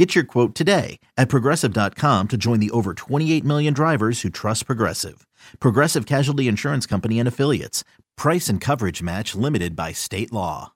Get your quote today at progressive.com to join the over 28 million drivers who trust Progressive. Progressive Casualty Insurance Company and Affiliates. Price and coverage match limited by state law.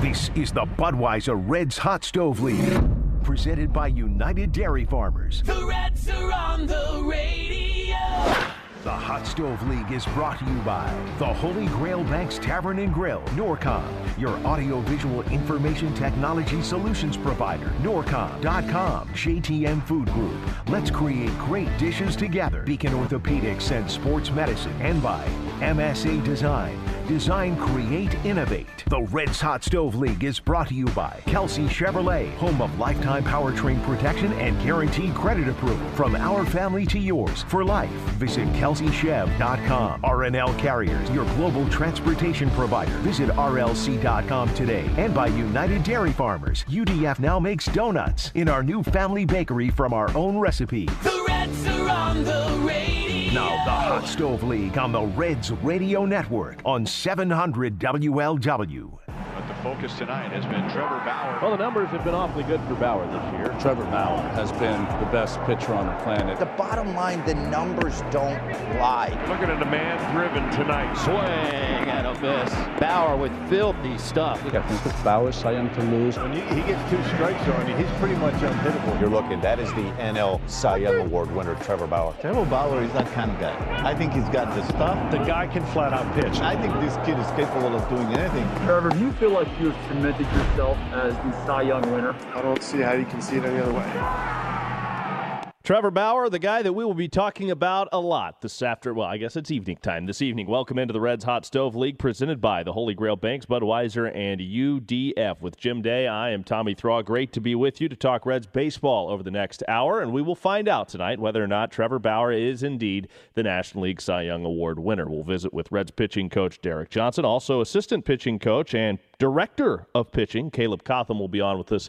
This is the Budweiser Reds Hot Stove League, presented by United Dairy Farmers. The Reds are on the radio. The Hot Stove League is brought to you by the Holy Grail Banks Tavern and Grill, Norcom, your audiovisual information technology solutions provider, Norcom.com, JTM Food Group. Let's create great dishes together. Beacon Orthopedics and Sports Medicine, and by MSA Design. Design, create, innovate. The Reds Hot Stove League is brought to you by Kelsey Chevrolet, home of lifetime powertrain protection and guaranteed credit approval. From our family to yours for life. Visit kelseychev.com. RNL Carriers, your global transportation provider. Visit rlc.com today. And by United Dairy Farmers. UDF now makes donuts in our new family bakery from our own recipe. The Reds are on the radio. Now the Hot Stove League on the Reds Radio Network on 700 WLW. But the focus tonight has been Trevor Bauer. Well, the numbers have been awfully good for Bauer this year. Trevor Bauer has been the best pitcher on the planet. The bottom line, the numbers don't lie. Looking at a man driven tonight. Swing and a miss. Bauer with filthy stuff. I think with Bauer's Cy Young to lose. When he, he gets two strikes on you, he's pretty much unhittable. You're looking, that is the NL Cy Young Award winner, Trevor Bauer. Trevor Bauer is that kind of guy. I think he's got the stuff. The guy can flat out pitch. I think this kid is capable of doing anything. Trevor, do you feel like you've cemented yourself as the Cy Young winner? I don't see how you can see it any other way. Trevor Bauer, the guy that we will be talking about a lot this after, well, I guess it's evening time this evening. Welcome into the Reds Hot Stove League presented by the Holy Grail Banks, Budweiser, and UDF. With Jim Day, I am Tommy Thrall. Great to be with you to talk Reds baseball over the next hour, and we will find out tonight whether or not Trevor Bauer is indeed the National League Cy Young Award winner. We'll visit with Reds pitching coach Derek Johnson, also assistant pitching coach and director of pitching Caleb Cotham will be on with us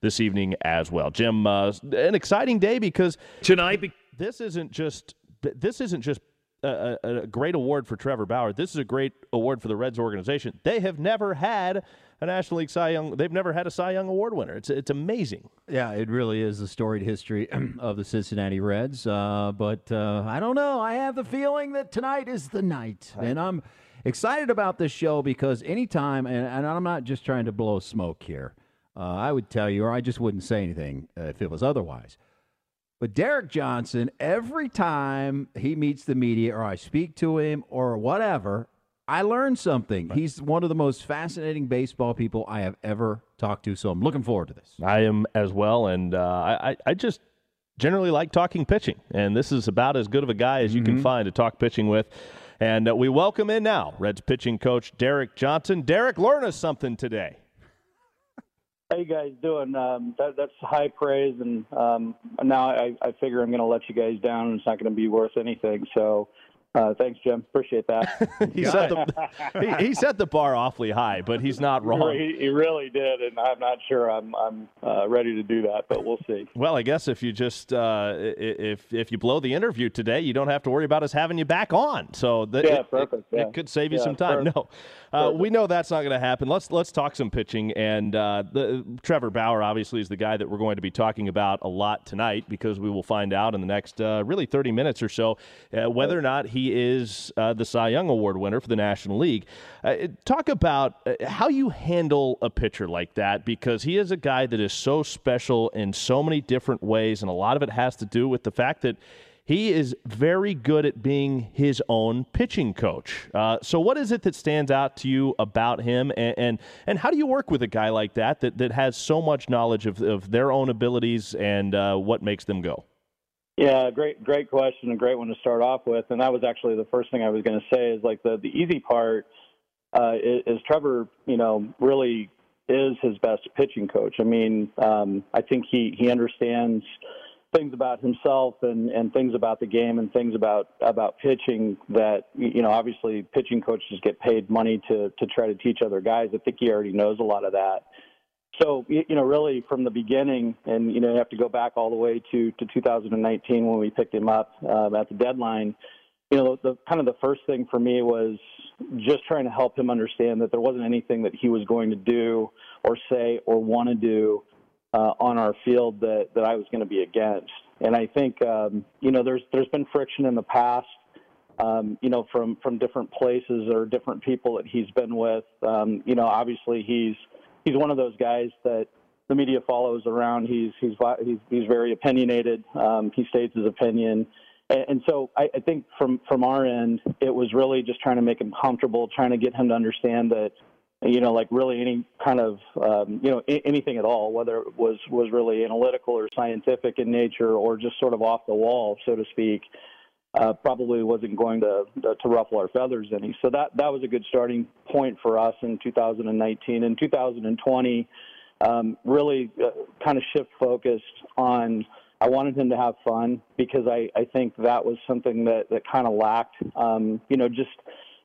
this evening as well. Jim, uh, an exciting day because Tonight, this isn't just this isn't just a, a, a great award for Trevor Bauer. This is a great award for the Reds organization. They have never had a National League Cy Young. They've never had a Cy Young Award winner. It's it's amazing. Yeah, it really is the storied history of the Cincinnati Reds. Uh, but uh, I don't know. I have the feeling that tonight is the night, and I'm excited about this show because anytime, and, and I'm not just trying to blow smoke here. Uh, I would tell you, or I just wouldn't say anything uh, if it was otherwise. But Derek Johnson, every time he meets the media or I speak to him or whatever, I learn something. He's one of the most fascinating baseball people I have ever talked to. So I'm looking forward to this. I am as well, and uh, I I just generally like talking pitching, and this is about as good of a guy as you can find to talk pitching with. And uh, we welcome in now Reds pitching coach Derek Johnson. Derek, learn us something today. How you guys doing? Um, that, that's high praise, and um, now I, I figure I'm going to let you guys down, and it's not going to be worth anything. So, uh, thanks, Jim. Appreciate that. he set the he, he set the bar awfully high, but he's not wrong. He, he really did, and I'm not sure I'm I'm uh, ready to do that, but we'll see. Well, I guess if you just uh, if if you blow the interview today, you don't have to worry about us having you back on. So that Yeah, it, it- perfect, it, yeah. could save you Yeah, some time. perfect. No, uh, we know that's not going to happen. Let's let's talk some pitching. And uh, the, Trevor Bauer obviously is the guy that we're going to be talking about a lot tonight because we will find out in the next uh, really 30 minutes or so uh, whether or not he is uh, the Cy Young Award winner for the National League. Talk about how you handle a pitcher like that because he is a guy that is so special in so many different ways, and a lot of it has to do with the fact that he is very good at being his own pitching coach. Uh, so, what is it that stands out to you about him, and, and and how do you work with a guy like that that, that has so much knowledge of, of their own abilities and uh, what makes them go? Yeah, great, great question, a great one to start off with. And that was actually the first thing I was going to say is like the the easy part uh, is, is Trevor, you know, really is his best pitching coach. I mean, um, I think he he understands things about himself and and things about the game and things about about pitching that you know obviously pitching coaches get paid money to to try to teach other guys. I think he already knows a lot of that. So you know really from the beginning, and you know you have to go back all the way to to 2019 when we picked him up um, at the deadline. You know the kind of the first thing for me was just trying to help him understand that there wasn't anything that he was going to do or say or want to do uh, on our field that, that I was going to be against. And I think um, you know there's there's been friction in the past, um, you know, from from different places or different people that he's been with. Um, you know, obviously he's he's one of those guys that the media follows around. He's he's he's, he's very opinionated. Um, he states his opinion. And, and so I, I think from from our end, it was really just trying to make him comfortable, trying to get him to understand that you know, like really any kind of, um, you know, I- anything at all, whether it was was really analytical or scientific in nature or just sort of off the wall, so to speak, uh, probably wasn't going to to ruffle our feathers any. So that that was a good starting point for us in 2019. In 2020, um, really uh, kind of shift focused on. I wanted him to have fun because I, I think that was something that, that kind of lacked. Um, you know, just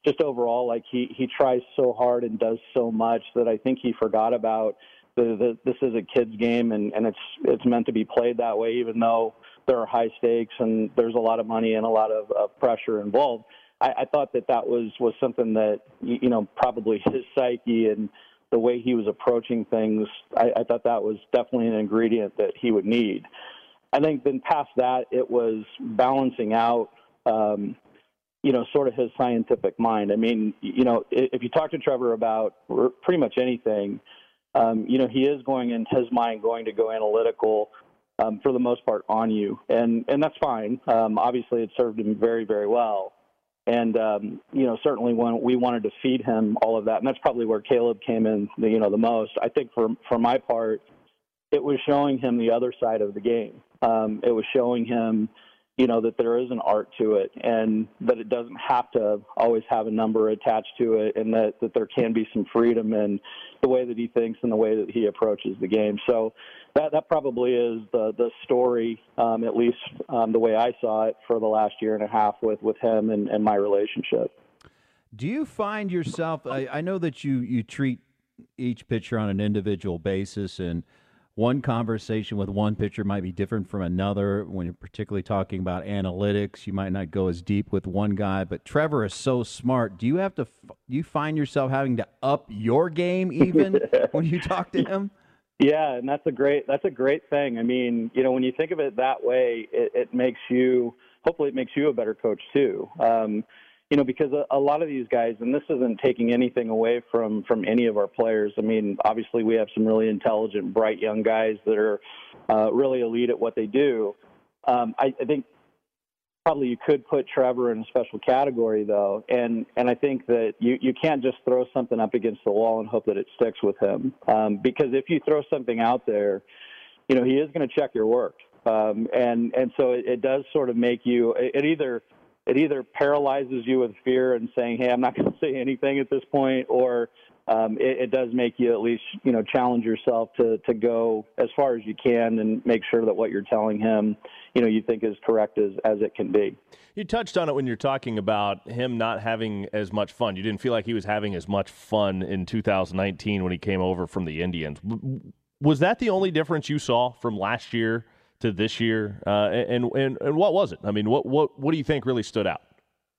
just overall, like he he tries so hard and does so much that I think he forgot about the, the this is a kids game and and it's it's meant to be played that way, even though there are high stakes and there's a lot of money and a lot of, of pressure involved. I, I thought that that was was something that you know probably his psyche and the way he was approaching things. I, I thought that was definitely an ingredient that he would need. I think then past that, it was balancing out. Um, you know, sort of his scientific mind. I mean, you know, if you talk to Trevor about pretty much anything, um, you know, he is going in his mind going to go analytical um, for the most part on you, and and that's fine. Um, obviously, it served him very very well, and um, you know, certainly when we wanted to feed him all of that, and that's probably where Caleb came in, the, you know, the most. I think for for my part, it was showing him the other side of the game. Um, it was showing him you know that there is an art to it and that it doesn't have to always have a number attached to it and that, that there can be some freedom in the way that he thinks and the way that he approaches the game. So that that probably is the the story um, at least um, the way I saw it for the last year and a half with with him and, and my relationship. Do you find yourself I, I know that you you treat each pitcher on an individual basis and one conversation with one pitcher might be different from another. When you're particularly talking about analytics, you might not go as deep with one guy. But Trevor is so smart. Do you have to? You find yourself having to up your game even when you talk to him? Yeah, and that's a great that's a great thing. I mean, you know, when you think of it that way, it, it makes you hopefully it makes you a better coach too. Um, you know, because a, a, lot of these guys, and this isn't taking anything away from from any of our players. I mean, obviously we have some really intelligent, bright young guys that are uh, really elite at what they do. Um, I, I think probably you could put Trevor in a special category though, and and I think that you you can't just throw something up against the wall and hope that it sticks with him, um, because if you throw something out there, you know he is going to check your work, um, and and so it, it does sort of make you it, it either it either paralyzes you with fear and saying, "Hey, I'm not going to say anything at this point," or um, it, it, does make you at least you know challenge yourself to to go as far as you can and make sure that what you're telling him, you know, you think is correct as as it can be. You touched on it when you're talking about him not having as much fun. You didn't feel like he was having as much fun in 2019 when he came over from the Indians. Was that the only difference you saw from last year? To this year? Uh, and, and and what was it? I mean, what what what do you think really stood out?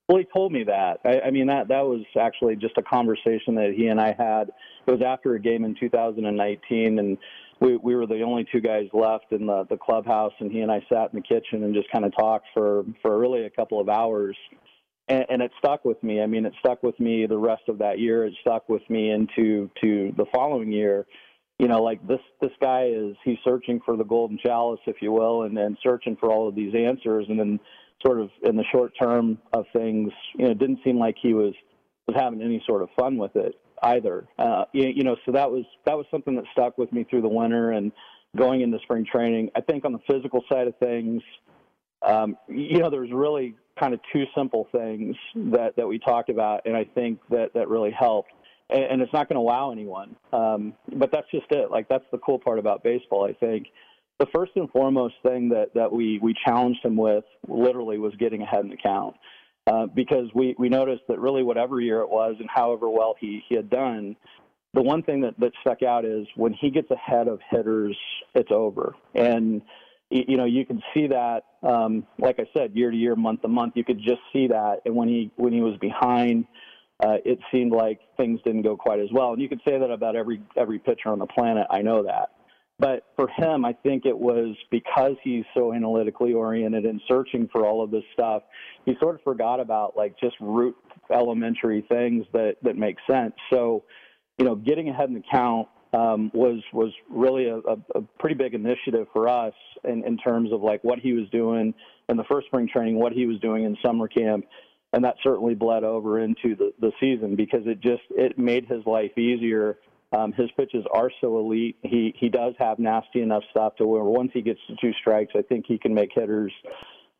Well, he told me that. I, I mean, that that was actually just a conversation that he and I had. It was after a game in 2019, and we we were the only two guys left in the the clubhouse, and he and I sat in the kitchen and just kind of talked for for really a couple of hours. And, and it stuck with me. I mean, it stuck with me the rest of that year. It stuck with me into to the following year you know, like this this guy is he's searching for the golden chalice, if you will, and then searching for all of these answers, and then sort of in the short term of things, you know, it didn't seem like he was was having any sort of fun with it either. Uh, you, you know, so that was that was something that stuck with me through the winter and going into spring training. I think on the physical side of things, um, you know, there's really kind of two simple things that that we talked about, and I think that that really helped and, and it's not going to wow anyone. Um, but that's just it. Like that's the cool part about baseball, I think. the first and foremost thing that, that we, we challenged him with literally was getting ahead in the count. Uh, because we, we noticed that really whatever year it was and however well he, he had done, the one thing that, that stuck out is when he gets ahead of hitters, it's over. And, you know, you can see that, um, like I said, year to year, month to month, you could just see that. And when he, when he was behind, uh, it seemed like things didn't go quite as well. And you could say that about every, every pitcher on the planet. I know that. But for him, I think it was because he's so analytically oriented and searching for all of this stuff, he sort of forgot about like just root elementary things that, that make sense. So, you know, getting ahead in the count um, was was really a, a, a pretty big initiative for us in, in terms of like what he was doing in the first spring training, what he was doing in summer camp, and that certainly bled over into the, the season because it just it made his life easier um, his pitches are so elite. He he does have nasty enough stuff to where once he gets to two strikes, I think he can make hitters,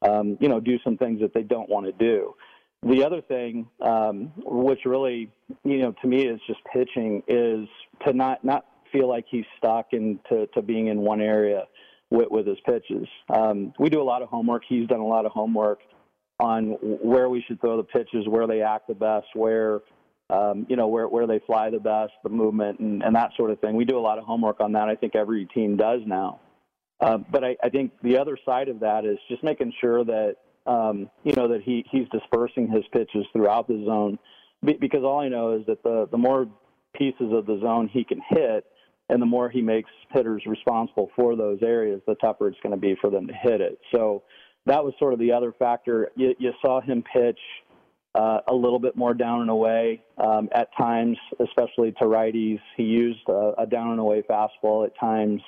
um, you know, do some things that they don't want to do. The other thing, um, which really, you know, to me is just pitching, is to not not feel like he's stuck into to being in one area with, with his pitches. Um, we do a lot of homework. He's done a lot of homework on where we should throw the pitches, where they act the best, where um, you know, where, where they fly the best, the movement, and, and that sort of thing. We do a lot of homework on that. I think every team does now. Uh, but I, I think the other side of that is just making sure that, um, you know, that he, he's dispersing his pitches throughout the zone. because all I know is that the, the more pieces of the zone he can hit, and the more he makes hitters responsible for those areas, the tougher it's going to be for them to hit it. So that was sort of the other factor. You, you saw him pitch uh, a little bit more down and away um, at times, especially to righties. He used a, a down and away fastball at times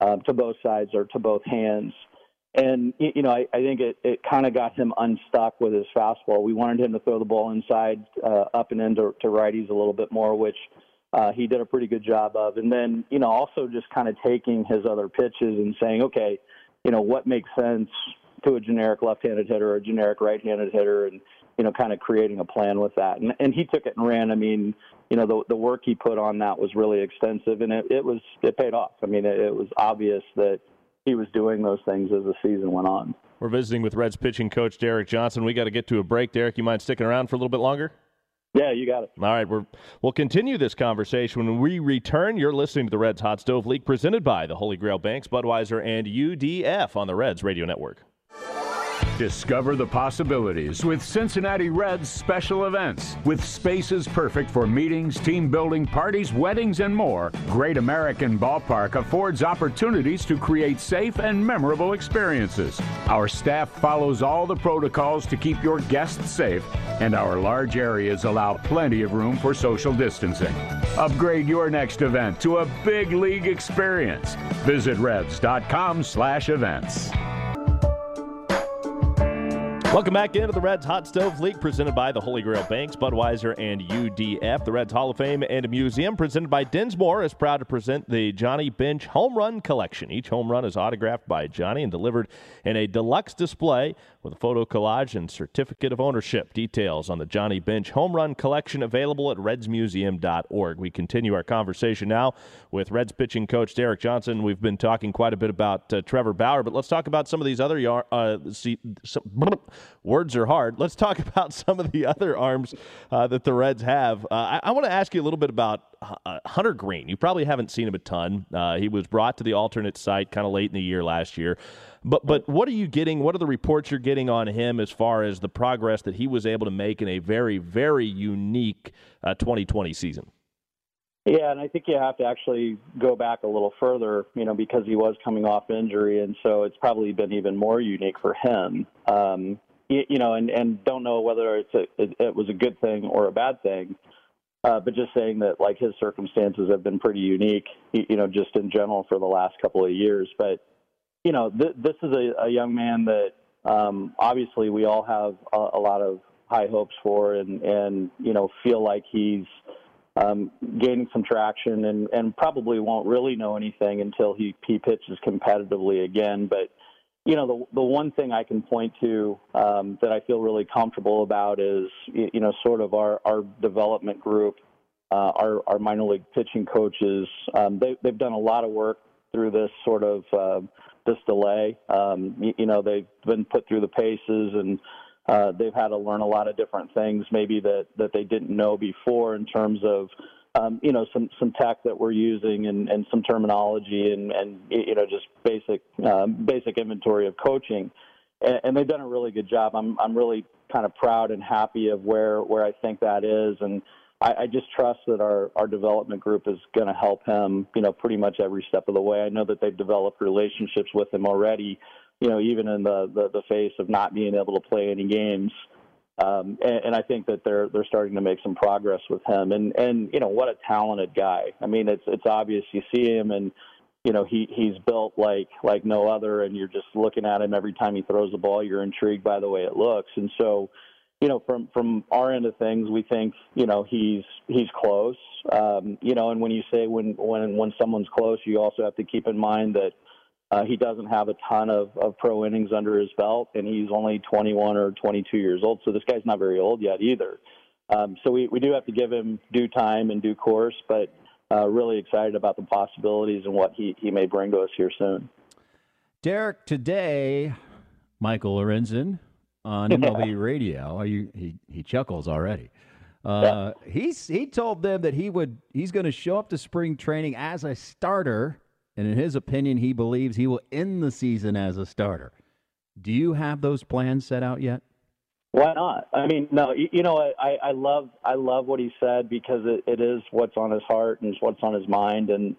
uh, to both sides or to both hands. And, you know, I, I think it, it kind of got him unstuck with his fastball. We wanted him to throw the ball inside, uh, up and into to righties a little bit more, which uh, he did a pretty good job of. And then, you know, also just kind of taking his other pitches and saying, okay, you know, what makes sense to a generic left-handed hitter or a generic right-handed hitter, and you know, kind of creating a plan with that. And, and he took it and ran. I mean, you know, the, the work he put on that was really extensive and it, it was, it paid off. I mean, it, it was obvious that he was doing those things as the season went on. We're visiting with Reds pitching coach Derek Johnson. We got to get to a break. Derek, you mind sticking around for a little bit longer? Yeah, you got it. All right, we're, we'll continue this conversation when we return. You're listening to the Reds Hot Stove League presented by the Holy Grail Banks, Budweiser, and UDF on the Reds Radio Network. Discover the possibilities with Cincinnati Reds special events. With spaces perfect for meetings, team building, parties, weddings, and more, Great American Ballpark affords opportunities to create safe and memorable experiences. Our staff follows all the protocols to keep your guests safe, and our large areas allow plenty of room for social distancing. Upgrade your next event to a big league experience. Visit reds.com/events. Welcome back into the Reds Hot Stove League presented by the Holy Grail Banks, Budweiser, and UDF. The Reds Hall of Fame and Museum presented by Dinsmore is proud to present the Johnny Bench Home Run Collection. Each home run is autographed by Johnny and delivered in a deluxe display with a photo collage and certificate of ownership. Details on the Johnny Bench Home Run Collection available at redsmuseum.org. We continue our conversation now with Reds pitching coach Derek Johnson. We've been talking quite a bit about uh, Trevor Bauer, but let's talk about some of these other uh, see, some, words are hard. Let's talk about some of the other arms uh, that the Reds have. Uh, I, I want to ask you a little bit about uh, Hunter Greene. You probably haven't seen him a ton. Uh, he was brought to the alternate site kind of late in the year last year. But but what are you getting? What are the reports you're getting on him as far as the progress that he was able to make in a very very unique 2020 uh, season? Yeah, and I think you have to actually go back a little further, you know, because he was coming off injury, and so it's probably been even more unique for him. Um, you, know, and, and don't know whether it's a, it, it was a good thing or a bad thing. Uh, but just saying that, like his circumstances have been pretty unique, you know, just in general for the last couple of years. But you know, th- this is a, a young man that um, obviously we all have a, a lot of high hopes for, and and you know, feel like he's um, gaining some traction, and and probably won't really know anything until he he pitches competitively again. But you know, the the one thing I can point to um, that I feel really comfortable about is you know sort of our our development group, uh, our our minor league pitching coaches. Um, they they've done a lot of work through this sort of uh, this delay. Um, you, you know, they've been put through the paces and uh, they've had to learn a lot of different things, maybe that that they didn't know before in terms of um, you know some some tech that we're using and, and some terminology and and you know just basic um, basic inventory of coaching. And, and they've done a really good job. I'm I'm really kind of proud and happy of where where I think that is and I, I just trust that our, our development group is going to help him, you know, pretty much every step of the way. I know that they've developed relationships with him already, you know, even in the, the, the face of not being able to play any games. Um, and, and I think that they're they're starting to make some progress with him. And and you know what a talented guy. I mean, it's it's obvious. You see him, and you know he he's built like like no other. And you're just looking at him every time he throws the ball. You're intrigued by the way it looks. And so, you know, from from our end of things, we think you know he's he's close. Um, you know, and when you say when when when someone's close, you also have to keep in mind that uh, he doesn't have a ton of, of pro innings under his belt, and he's only 21 or 22 years old. So this guy's not very old yet either. Um, so we, we do have to give him due time and due course, but uh, really excited about the possibilities and what he, he may bring to us here soon. Derek, today, Michael Lorenzen on MLB Radio. You, he he chuckles already. Uh, yeah. He's he told them that he would he's going to show up to spring training as a starter, and in his opinion, he believes he will end the season as a starter. Do you have those plans set out yet? Why not? I mean, no. You, know, I, I love I love what he said because it, it is what's on his heart and what's on his mind, and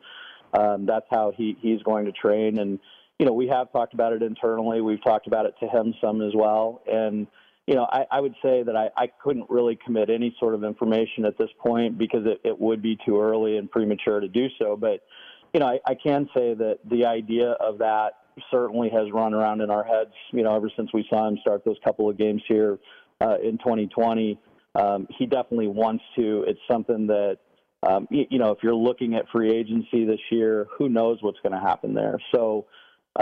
um, that's how he he's going to train and you know, we have talked about it internally. We've talked about it to him some as well. And, you know, I, I would say that I, I couldn't really commit any sort of information at this point because it, it would be too early and premature to do so. But, you know, I, I can say that the idea of that certainly has run around in our heads, you know, ever since we saw him start those couple of games here uh, in 2020. Um, he definitely wants to. It's something that, um, you, you know, if you're looking at free agency this year, who knows what's going to happen there. So,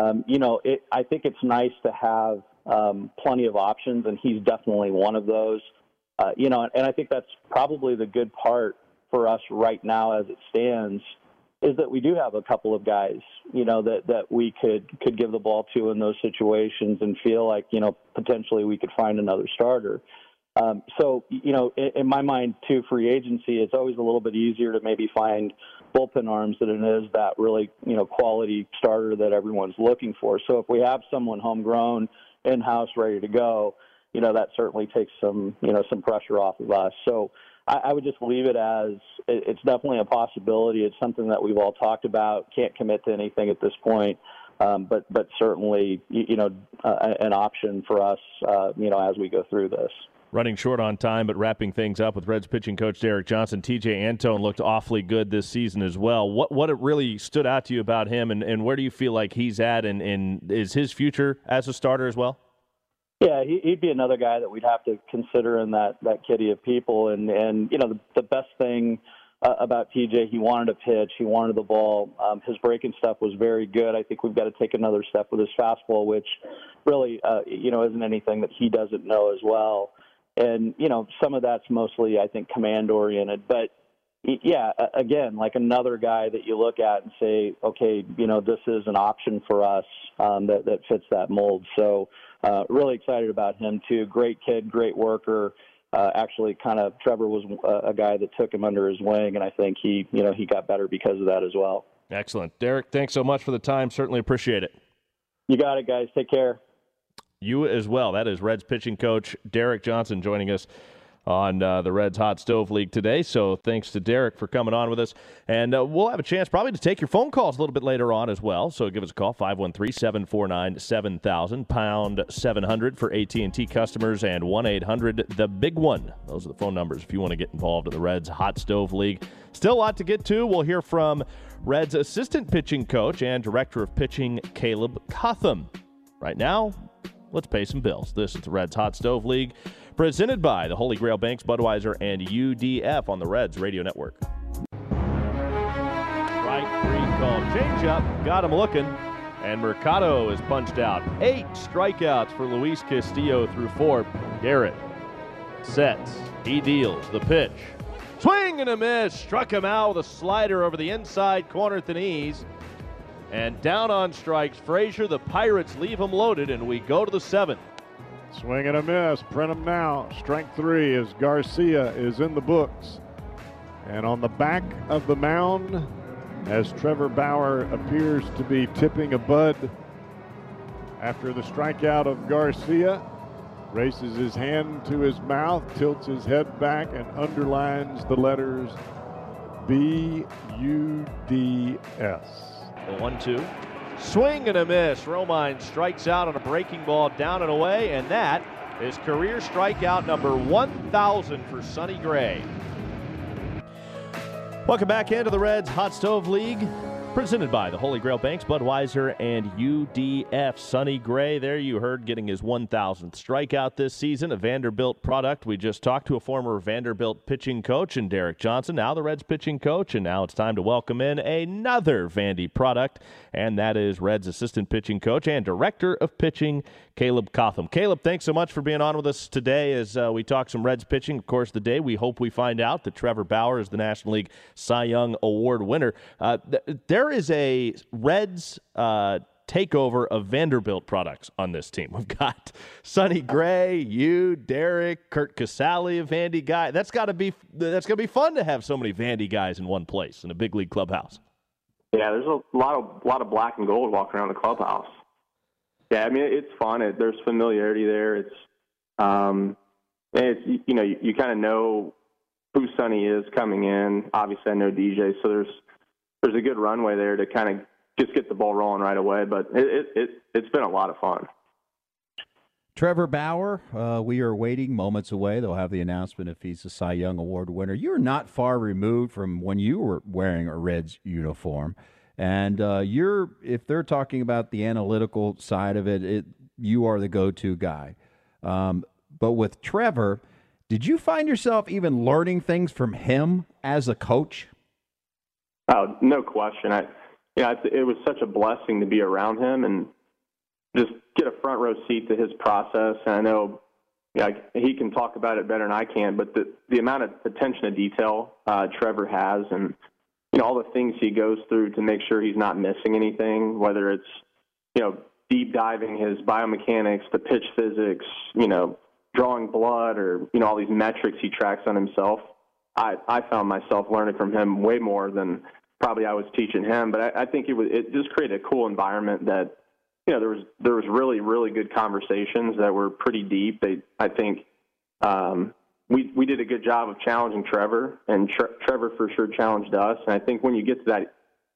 um, you know, it, I think it's nice to have um, plenty of options, and he's definitely one of those. Uh, you know, and I think that's probably the good part for us right now as it stands is that we do have a couple of guys, you know, that that we could could give the ball to in those situations and feel like, you know, potentially we could find another starter. Um, so, you know, in, in my mind, too, free agency, it's always a little bit easier to maybe find bullpen arms than it is that really, you know, quality starter that everyone's looking for. So if we have someone homegrown, in-house, ready to go, you know, that certainly takes some, you know, some pressure off of us. So I, I would just leave it as it, it's definitely a possibility. It's something that we've all talked about. Can't commit to anything at this point. Um, but but certainly you, you know uh, an option for us uh, you know as we go through this running short on time, but wrapping things up with Reds pitching coach Derek Johnson. Tejay Antone looked awfully good this season as well. What what really stood out to you about him, and, and where do you feel like he's at, and, and is his future as a starter as well? Yeah, he'd be another guy that we'd have to consider in that that kitty of people, and and you know the, the best thing. Uh, about TJ, he wanted to pitch, he wanted the ball. Um, his breaking stuff was very good. I think we've got to take another step with his fastball, which really, uh, you know, isn't anything that he doesn't know as well and you know some of that's mostly I think command oriented, but yeah, again, like another guy that you look at and say, okay, you know, this is an option for us um, that that fits that mold. So uh, really excited about him too. Great kid, great worker. Uh, actually, kind of Trevor was a, a guy that took him under his wing, and I think he, you know, he got better because of that as well. Excellent, Derek. Thanks so much for the time. Certainly appreciate it. You got it, guys. Take care you as well. That is Reds pitching coach Derek Johnson joining us on uh, the Reds Hot Stove League today. So thanks to Derek for coming on with us. And uh, we'll have a chance probably to take your phone calls a little bit later on as well. So give us a call, 513-749-7000, pound 700 for AT&T customers, and 1-800, the big one. Those are the phone numbers if you want to get involved in the Reds Hot Stove League. Still a lot to get to. We'll hear from Reds assistant pitching coach and director of pitching, Caleb Cotham. Right now, let's pay some bills. This is the Reds Hot Stove League, presented by the Holy Grail Banks, Budweiser, and UDF on the Reds Radio Network. Right three call change up, got him looking, and Mercado is punched out. Eight strikeouts for Luis Castillo through four. Garrett sets, he deals the pitch. Swing and a miss, struck him out with a slider over the inside corner at the knees. And down on strikes, Frazier. The Pirates leave him loaded, and we go to the seventh. Swing and a miss. Print him now. Strike three as Garcia is in the books. And on the back of the mound, as Trevor Bauer appears to be tipping a bud after the strikeout of Garcia, races his hand to his mouth, tilts his head back, and underlines the letters B U D S. The one two. Swing and a miss. Romine strikes out on a breaking ball down and away, and that is career strikeout number 1,000 for Sonny Gray. Welcome back into the Reds Hot Stove League. Presented by the Holy Grail Banks, Budweiser, and UDF. Sonny Gray, there you heard, getting his 1,000th strikeout this season. A Vanderbilt product. We just talked to a former Vanderbilt pitching coach and Derek Johnson, now the Reds pitching coach. And now it's time to welcome in another Vandy product, and that is Reds assistant pitching coach and director of pitching, Caleb Cotham. Caleb, thanks so much for being on with us today as uh, we talk some Reds pitching. Of course, the day we hope we find out that Trevor Bauer is the National League Cy Young Award winner. Uh, th- there is a Reds uh, takeover of Vanderbilt products on this team. We've got Sonny Gray, you, Derek, Curt Casali, a Vandy guy. That's got to be that's going to be fun to have so many Vandy guys in one place in a big league clubhouse. Yeah, there's a lot of lot of black and gold walking around the clubhouse. Yeah, I mean it's fun. It, there's familiarity there. It's um, it's you know you, you kind of know who Sonny is coming in. Obviously, I know DJ, so there's there's a good runway there to kind of just get the ball rolling right away. But it, it, it it's been a lot of fun. Trevor Bauer, uh, we are waiting moments away. They'll have the announcement if he's a Cy Young Award winner. You're not far removed from when you were wearing a Reds uniform, and uh, you're if they're talking about the analytical side of it, it you are the go-to guy. Um, but with Trevor, did you find yourself even learning things from him as a coach? Oh, no question. I, yeah, it, was such a blessing to be around him and just get a front row seat to his process. And I know yeah, he can talk about it better than I can, but the the amount of attention to detail uh, Trevor has, and you know all the things he goes through to make sure he's not missing anything, whether it's you know deep diving his biomechanics, the pitch physics, you know drawing blood, or you know all these metrics he tracks on himself. I I found myself learning from him way more than probably I was teaching him, but I, I think it was it just created a cool environment that you know there was there was really really good conversations that were pretty deep. They I think um, we we did a good job of challenging Trevor, and Tre- Trevor for sure challenged us. And I think when you get to that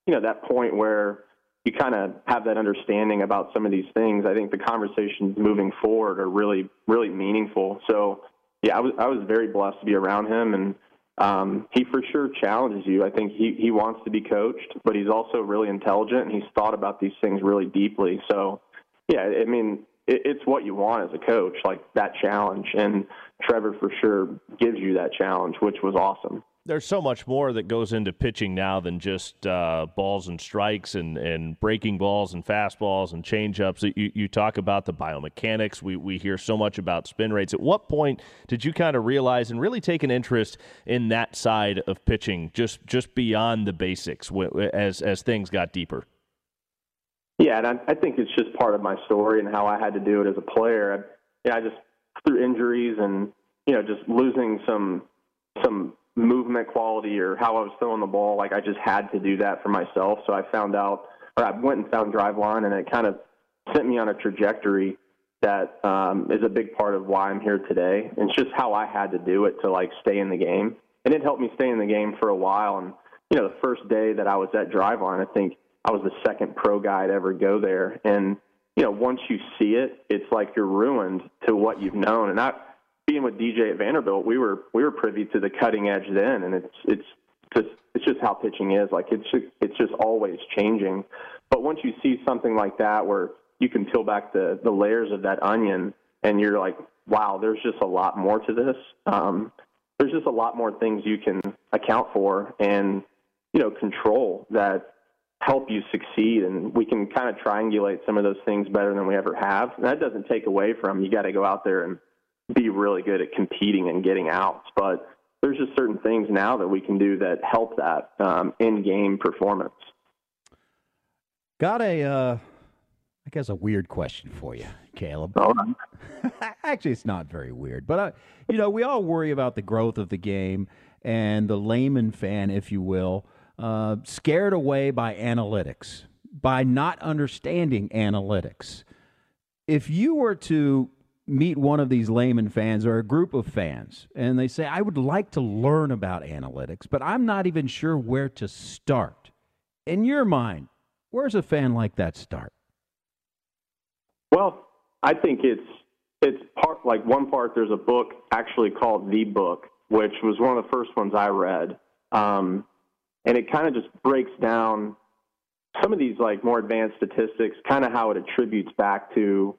you know that point where you kind of have that understanding about some of these things, I think the conversations moving forward are really really meaningful. So yeah, I was I was very blessed to be around him and um, he for sure challenges you. I think he, he wants to be coached, but he's also really intelligent and he's thought about these things really deeply. So, yeah, I mean, it, it's what you want as a coach, like that challenge. And Trevor for sure gives you that challenge, which was awesome there's so much more that goes into pitching now than just uh, balls and strikes and, and breaking balls and fastballs and changeups. You, you talk about the biomechanics. We, we hear so much about spin rates. At what point did you kind of realize and really take an interest in that side of pitching, just just beyond the basics, as as things got deeper? Yeah, and I, think it's just part of my story and how I had to do it as a player. I, yeah, I just through injuries and you know just losing some some movement quality or how I was throwing the ball. Like I just had to do that for myself. So I found out, or I went and found Driveline, and it kind of sent me on a trajectory that um, is a big part of why I'm here today. And it's just how I had to do it to like stay in the game, and it helped me stay in the game for a while. And you know, the first day that I was at Driveline, I think I was the second pro guy to ever go there, and you know, once you see it, it's like you're ruined to what you've known. And I, being with DJ at Vanderbilt, we were we were privy to the cutting edge then, and it's it's just it's just how pitching is. Like it's just, it's just always changing. But once you see something like that, where you can peel back the the layers of that onion, and you're like, wow, there's just a lot more to this. Um, there's just a lot more things you can account for and you know control that help you succeed and we can kind of triangulate some of those things better than we ever have and that doesn't take away from you got to go out there and be really good at competing and getting outs. But there's just certain things now that we can do that help that um, in game performance. Got a, uh, I guess, a weird question for you, Caleb. Actually, it's not very weird, but uh, you know, we all worry about the growth of the game and the layman fan, if you will, uh, scared away by analytics, by not understanding analytics. If you were to meet one of these layman fans or a group of fans, and they say, "I would like to learn about analytics, but I'm not even sure where to start." In your mind, where's a fan like that start? Well, I think it's it's part like one part. There's a book actually called The Book, which was one of the first ones I read, um, and it kind of just breaks down some of these like more advanced statistics, kind of how it attributes back to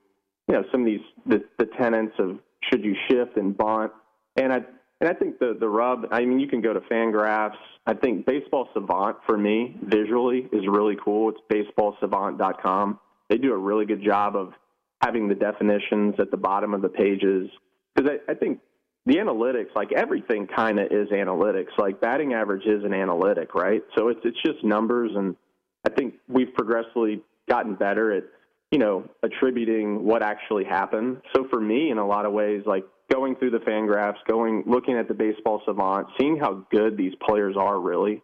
you know some of these the, the of should you shift and bunt, and I and I think the the rub. I mean, you can go to Fangraphs. I think Baseball Savant for me visually is really cool. It's baseballsavant.com. They do a really good job of having the definitions at the bottom of the pages because I, I think the analytics, like everything, kind of is analytics. Like batting average is an analytic, right? So it's it's just numbers, and I think we've progressively gotten better at you know attributing what actually happened. So for me, in a lot of ways, like going through the Fangraphs, going looking at the Baseball Savant, seeing how good these players are really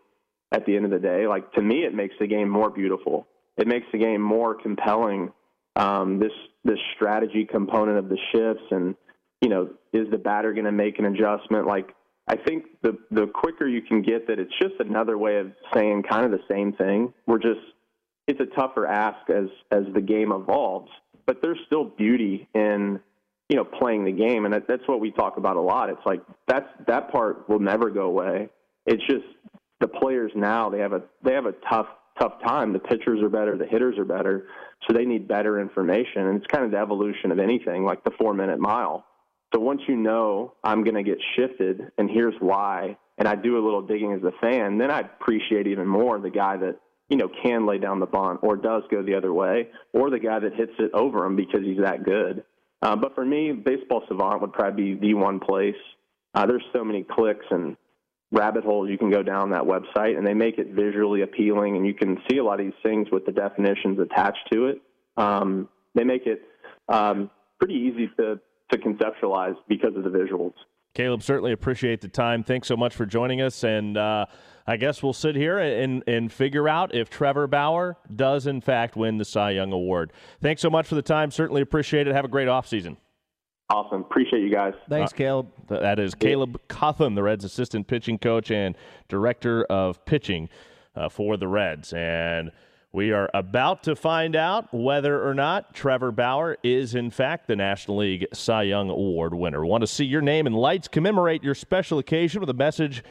at the end of the day, like to me, it makes the game more beautiful. It makes the game more compelling. Um, this this strategy component of the shifts and you know, is the batter going to make an adjustment? Like, I think the the quicker you can get that, it's just another way of saying kind of the same thing. We're just it's a tougher ask as as the game evolves, but there's still beauty in you know playing the game, and that, that's what we talk about a lot. It's like that's that part will never go away. It's just the players now they have a they have a tough tough time. The pitchers are better, the hitters are better, so they need better information, and it's kind of the evolution of anything, like the four minute mile so once you know I'm going to get shifted and here's why, and I do a little digging as a fan, then I appreciate even more the guy that you know can lay down the bunt or does go the other way, or the guy that hits it over him because he's that good. Uh, but for me, Baseball Savant would probably be the one place. Uh, there's so many clicks and rabbit holes you can go down that website, and they make it visually appealing, and you can see a lot of these things with the definitions attached to it. Um, they make it um, pretty easy to to conceptualize because of the visuals. Caleb, certainly appreciate the time. Thanks so much for joining us. And uh, I guess we'll sit here and, and figure out if Trevor Bauer does, in fact, win the Cy Young Award. Thanks so much for the time. Certainly appreciate it. Have a great offseason. Awesome. Appreciate you guys. Thanks, Uh, Caleb. That is Caleb Cotham, the Reds' assistant pitching coach and director of pitching uh, for the Reds. And we are about to find out whether or not Trevor Bauer is, in fact, the National League Cy Young Award winner. Want to see your name and lights commemorate your special occasion with a message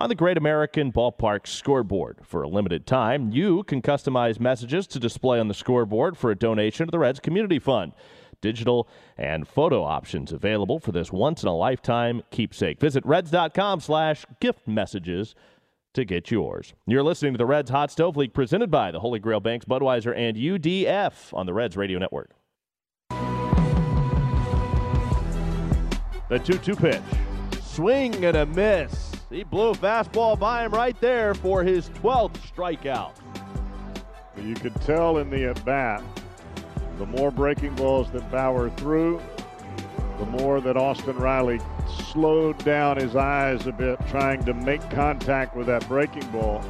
on the Great American Ballpark scoreboard. For a limited time, you can customize messages to display on the scoreboard for a donation to the Reds Community Fund. Digital and photo options available for this once-in-a-lifetime keepsake. Visit reds.com slash gift messages to get yours. You're listening to the Reds Hot Stove League presented by the Holy Grail Banks, Budweiser, and UDF on the Reds Radio Network. The 2 2 pitch. Swing and a miss. He blew a fastball by him right there for his 12th strikeout. You could tell in the at bat, the more breaking balls that Bauer threw, the more that Austin Riley slowed down his eyes a bit, trying to make contact with that breaking ball.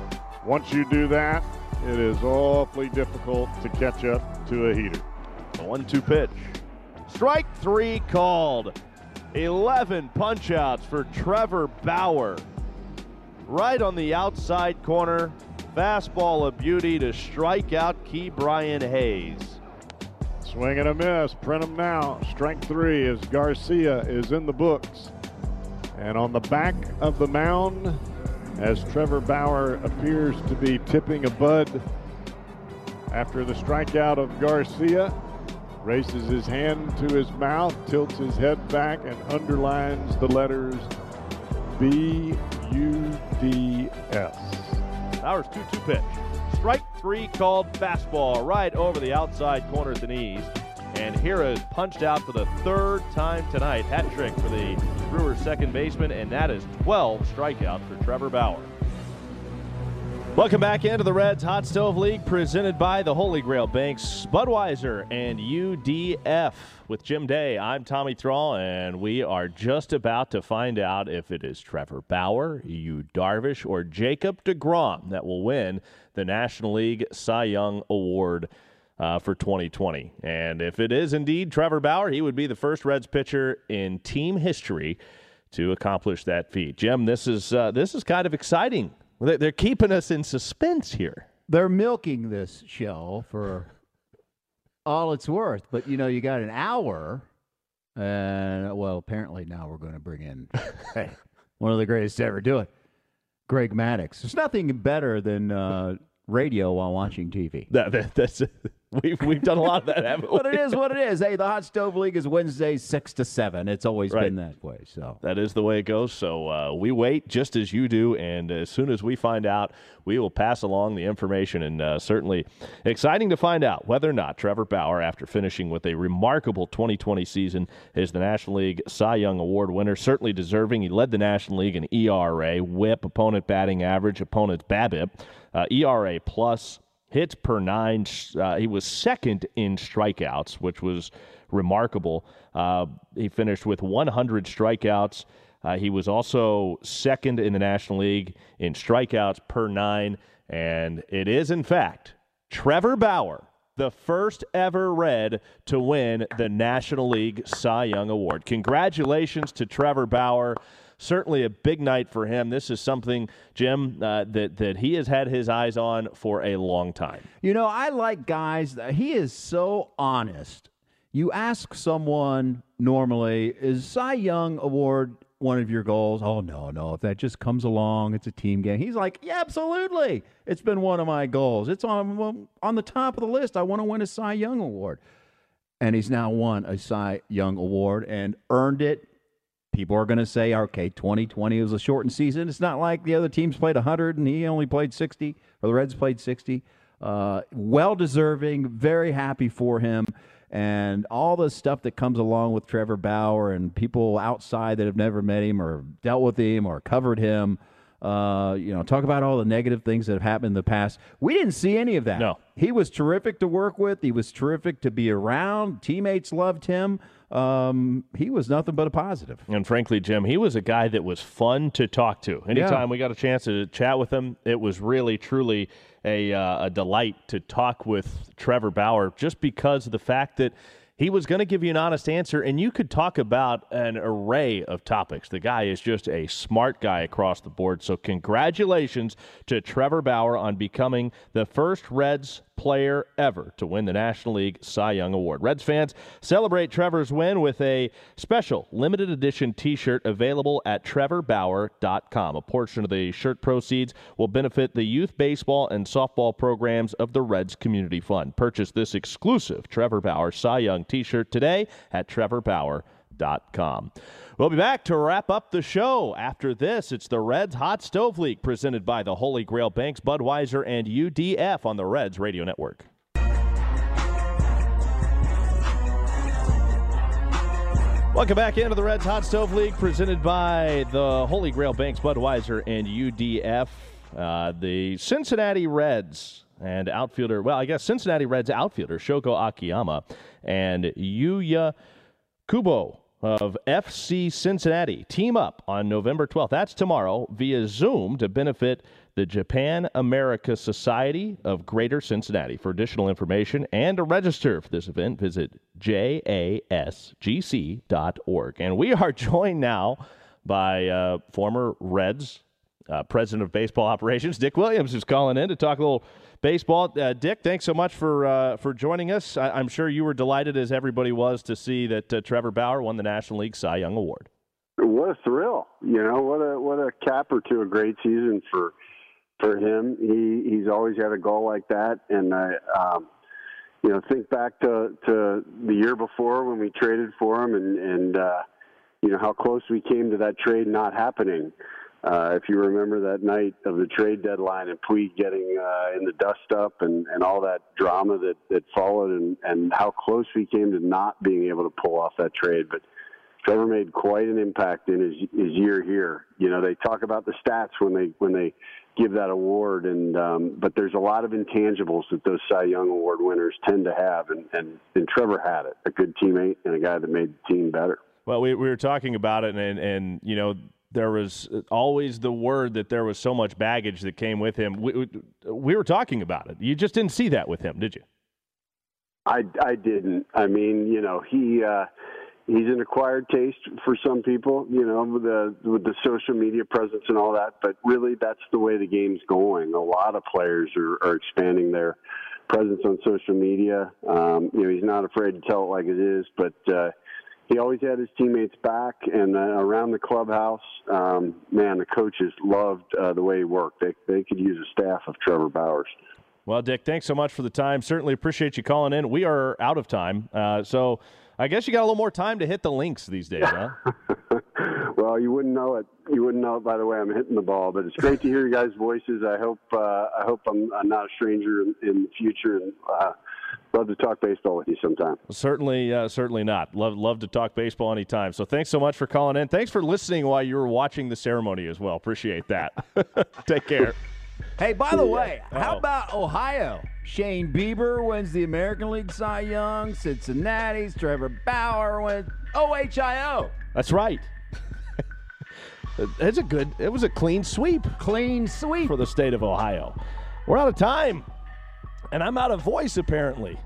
Once you do that, it is awfully difficult to catch up to a heater. The 1 2 pitch. Strike three called. 11 punchouts for Trevor Bauer. Right on the outside corner. Fastball of beauty to strike out Ke'Bryan Hayes. Swing and a miss. Print them now. Strike three as Garcia is in the books. And on the back of the mound, as Trevor Bauer appears to be tipping a bud after the strikeout of Garcia, races his hand to his mouth, tilts his head back, and underlines the letters B U D S. Bauer's 2 2 pitch. Strike three called fastball right over the outside corner at the knees. And Hiura is punched out for the third time tonight. Hat trick for the Brewers second baseman, and that is 12 strikeouts for Trevor Bauer. Welcome back into the Reds Hot Stove League presented by the Holy Grail Banks, Budweiser, and UDF. With Jim Day, I'm Tommy Thrall, and we are just about to find out if it is Trevor Bauer, Yu Darvish, or Jacob DeGrom that will win the National League Cy Young Award uh, for 2020. And if it is indeed Trevor Bauer, he would be the first Reds pitcher in team history to accomplish that feat. Jim, this is uh, this is kind of exciting they're keeping us in suspense here. They're milking this show for all it's worth, but you know, you got an hour, and well, apparently now we're going to bring in hey, one of the greatest to ever do it, Greg Maddux. There's nothing better than uh, radio while watching TV. That, that, that's We've we've done a lot of that, haven't we? but it is what it is. Hey, the Hot Stove League is Wednesday six to seven. It's always right. been that way. So that is the way it goes. So uh, we wait just as you do, and as soon as we find out, we will pass along the information. And uh, certainly exciting to find out whether or not Trevor Bauer, after finishing with a remarkable 2020 season, is the National League Cy Young Award winner. Certainly deserving. He led the National League in ERA, WHIP, opponent batting average, opponent's BABIP, uh, ERA plus hits per nine. Uh, he was second in strikeouts, which was remarkable. Uh, he finished with 100 strikeouts. Uh, he was also second in the National League in strikeouts per nine. And it is, in fact, Trevor Bauer, the first ever Red to win the National League Cy Young Award. Congratulations to Trevor Bauer certainly a big night for him. This is something, Jim, uh, that that he has had his eyes on for a long time. You know, I like guys. He is so honest. You ask someone normally, is Cy Young Award one of your goals? Oh no, no. If that just comes along, it's a team game. He's like, yeah, absolutely. It's been one of my goals. It's on on the top of the list. I want to win a Cy Young Award. And he's now won a Cy Young Award and earned it people are going to say, okay, 2020 was a shortened season. It's not like the other teams played 100 and he only played 60, or the Reds played 60. Uh, well deserving, very happy for him. And all the stuff that comes along with Trevor Bauer and people outside that have never met him or dealt with him or covered him. Uh, you know, talk about all the negative things that have happened in the past. We didn't see any of that. No. He was terrific to work with. He was terrific to be around. Teammates loved him um, he was nothing but a positive. And frankly, Jim, he was a guy that was fun to talk to. Anytime yeah. we got a chance to chat with him, it was really, truly a, uh, a delight to talk with Trevor Bauer just because of the fact that he was going to give you an honest answer, and you could talk about an array of topics. The guy is just a smart guy across the board. So, congratulations to Trevor Bauer on becoming the first Reds player ever to win the National League Cy Young Award. Reds fans celebrate Trevor's win with a special limited edition t shirt available at trevorbauer.com. A portion of the shirt proceeds will benefit the youth baseball and softball programs of the Reds Community Fund. Purchase this exclusive Trevor Bauer Cy Young t shirt today at trevorbauer.com. We'll be back to wrap up the show. After this, it's the Reds Hot Stove League presented by the Holy Grail Banks, Budweiser, and UDF on the Reds Radio Network. Welcome back into the Reds Hot Stove League presented by the Holy Grail Banks, Budweiser, and UDF. Uh, the Cincinnati Reds and outfielder, well, I guess Cincinnati Reds outfielder Shogo Akiyama and Yuya Kubo of FC Cincinnati team up on November 12th. That's tomorrow via Zoom to benefit the Japan America Society of Greater Cincinnati. For additional information and to register for this event, visit jasgc.org. And we are joined now by uh, former Reds uh, president of baseball operations, Dick Williams, who's calling in to talk a little baseball. Uh, Dick, thanks so much for uh, for joining us. I- am sure you were delighted, as everybody was, to see that uh, Trevor Bauer won the National League Cy Young Award. What a thrill! You know, what a what a capper to a great season for for him. He he's always had a goal like that, and I. Um, you know, think back to to the year before when we traded for him, and and uh, you know how close we came to that trade not happening. Uh, if you remember that night of the trade deadline and Puig getting uh, in the dust up and, and all that drama that, that followed and, and how close we came to not being able to pull off that trade. But Trevor made quite an impact in his his year here. You know, they talk about the stats when they when they give that award, and um, but there's a lot of intangibles that those Cy Young Award winners tend to have, and and, and Trevor had it, a good teammate and a guy that made the team better. Well, we, we were talking about it, and, and you know there was always the word that there was so much baggage that came with him. We, we were talking about it. You just didn't see that with him, did you? I, I didn't. I mean, you know, he uh, he's an acquired taste for some people, you know, with the with the social media presence and all that. But really, that's the way the game's going. A lot of players are, are expanding their presence on social media. Um, you know, he's not afraid to tell it like it is, but. Uh, he always had his teammates back and uh, around the clubhouse. Um, man, the coaches loved uh, the way he worked. They they could use a staff of Trevor Bauers. Well, Dick, thanks so much for the time. Certainly appreciate you calling in. We are out of time, uh, so I guess you got a little more time to hit the links these days, huh? well, you wouldn't know it. You wouldn't know it by the way I'm hitting the ball, but it's great to hear you guys' voices. I hope uh, I hope I'm, I'm, not a stranger in, in the future, and uh, love to talk baseball with you sometime. Certainly, uh, certainly not. Love, love to talk baseball anytime. So thanks so much for calling in. Thanks for listening while you were watching the ceremony as well. Appreciate that. Take care. Hey, by the way, how about Ohio? Shane Bieber wins the American League Cy Young. Cincinnati's Trevor Bauer wins OHIO. That's right. it's a good. It was a clean sweep. Clean sweep for the state of Ohio. We're out of time and I'm out of voice apparently.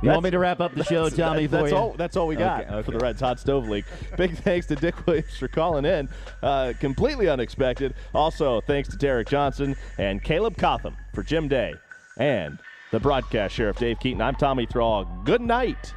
You that's, want me to wrap up the show, Tommy? That, that's you? all. That's all we got okay, okay. for the Reds Hot Stove League. Big thanks to Dick Williams for calling in. Uh, completely unexpected. Also, thanks to Derek Johnson and Caleb Cotham for Jim Day and the broadcast sheriff Dave Keaton. I'm Tommy Thrall. Good night.